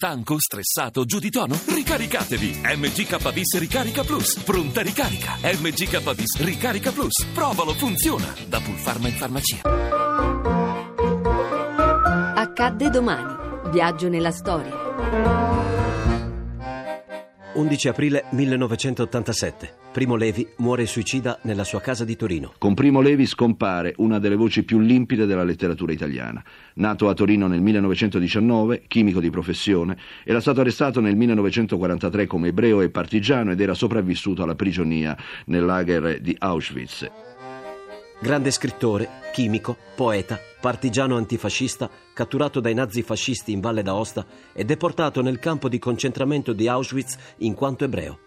Stanco, stressato, giù di tono? Ricaricatevi! MGKBIS Ricarica Plus. Pronta ricarica. MGKBIS Ricarica Plus. Provalo, funziona. Da Pulpharma in farmacia. Accadde domani. Viaggio nella storia. 11 aprile 1987. Primo Levi muore suicida nella sua casa di Torino. Con Primo Levi scompare una delle voci più limpide della letteratura italiana. Nato a Torino nel 1919, chimico di professione, era stato arrestato nel 1943 come ebreo e partigiano ed era sopravvissuto alla prigionia nel lager di Auschwitz. Grande scrittore, chimico, poeta, partigiano antifascista, catturato dai nazifascisti in Valle d'Aosta e deportato nel campo di concentramento di Auschwitz in quanto ebreo.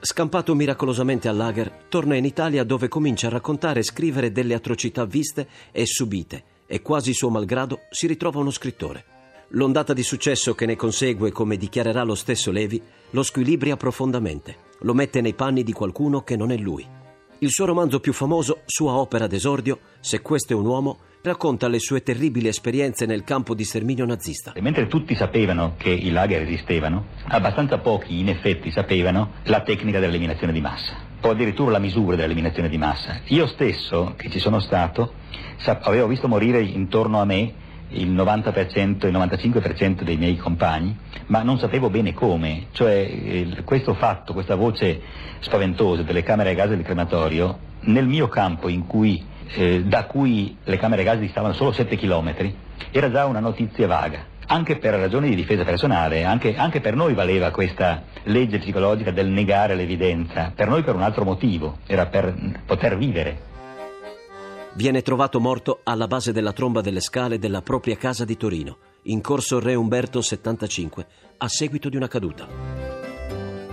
Scampato miracolosamente al lager, torna in Italia dove comincia a raccontare e scrivere delle atrocità viste e subite e quasi suo malgrado si ritrova uno scrittore. L'ondata di successo che ne consegue, come dichiarerà lo stesso Levi, lo squilibria profondamente, lo mette nei panni di qualcuno che non è lui. Il suo romanzo più famoso, sua opera d'esordio, Se questo è un uomo, racconta le sue terribili esperienze nel campo di sterminio nazista. E mentre tutti sapevano che i lager esistevano, abbastanza pochi in effetti sapevano la tecnica dell'eliminazione di massa, o addirittura la misura dell'eliminazione di massa. Io stesso, che ci sono stato, avevo visto morire intorno a me il 90%, il 95% dei miei compagni, ma non sapevo bene come, cioè questo fatto, questa voce spaventosa delle camere a gas del crematorio, nel mio campo cui, eh, da cui le camere a gas distavano solo 7 km, era già una notizia vaga. Anche per ragioni di difesa personale, anche, anche per noi valeva questa legge psicologica del negare l'evidenza, per noi per un altro motivo, era per poter vivere viene trovato morto alla base della tromba delle scale della propria casa di Torino, in corso Re Umberto 75, a seguito di una caduta.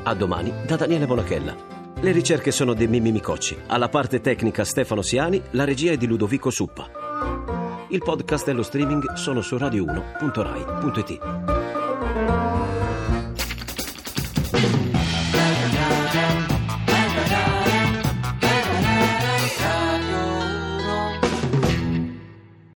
A domani da Daniele Bonachella. Le ricerche sono di Mimmi Micocci, alla parte tecnica Stefano Siani, la regia è di Ludovico Suppa. Il podcast e lo streaming sono su radio1.rai.it.